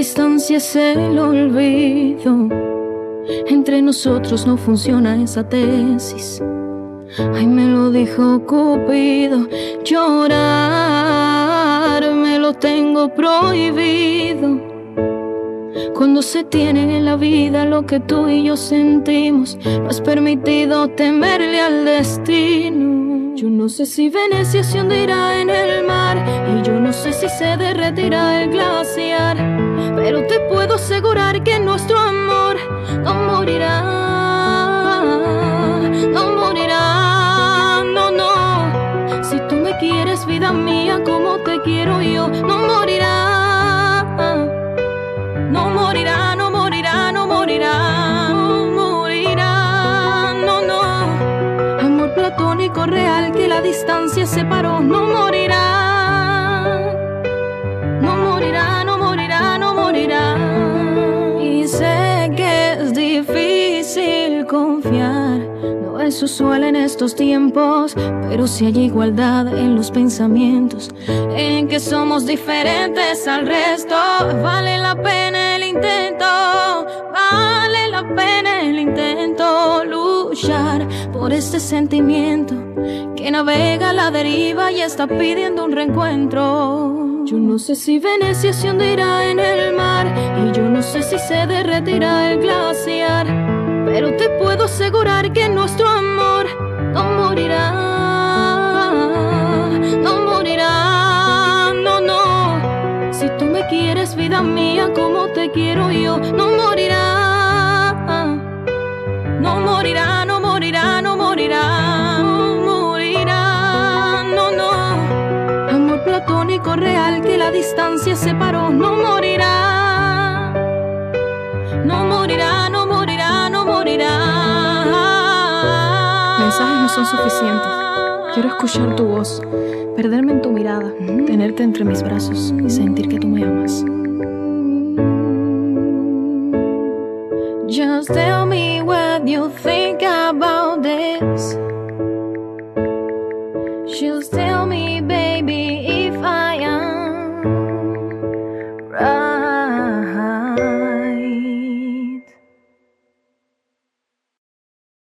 distancia es el olvido. Entre nosotros no funciona esa tesis. Ay, me lo dijo Cupido. Llorar me lo tengo prohibido. Cuando se tiene en la vida lo que tú y yo sentimos, no permitido temerle al destino. Yo no sé si Venecia se hundirá en el mar y yo no sé si se derretirá el glaciar, pero te puedo asegurar que nuestro amor no morirá, no morirá, no, no. Si tú me quieres, vida mía, como te quiero yo, no distancia separó, no morirá. No morirá, no morirá, no morirá. Y sé que es difícil confiar. No es usual en estos tiempos, pero si hay igualdad en los pensamientos, en que somos diferentes al resto, vale la pena el por este sentimiento que navega a la deriva y está pidiendo un reencuentro. Yo no sé si Venecia se hundirá en el mar y yo no sé si se derretirá el glaciar, pero te puedo asegurar que nuestro amor no morirá, no morirá, no, no. Si tú me quieres, vida mía, como te quiero yo, no morirá, si no morirá. No morirá, no morirá, no morirá. Mensajes no son suficientes. Quiero escuchar tu voz, perderme en tu mirada, tenerte entre mis brazos y sentir que tú me amas. Just tell me what you think about this. Just tell me, baby.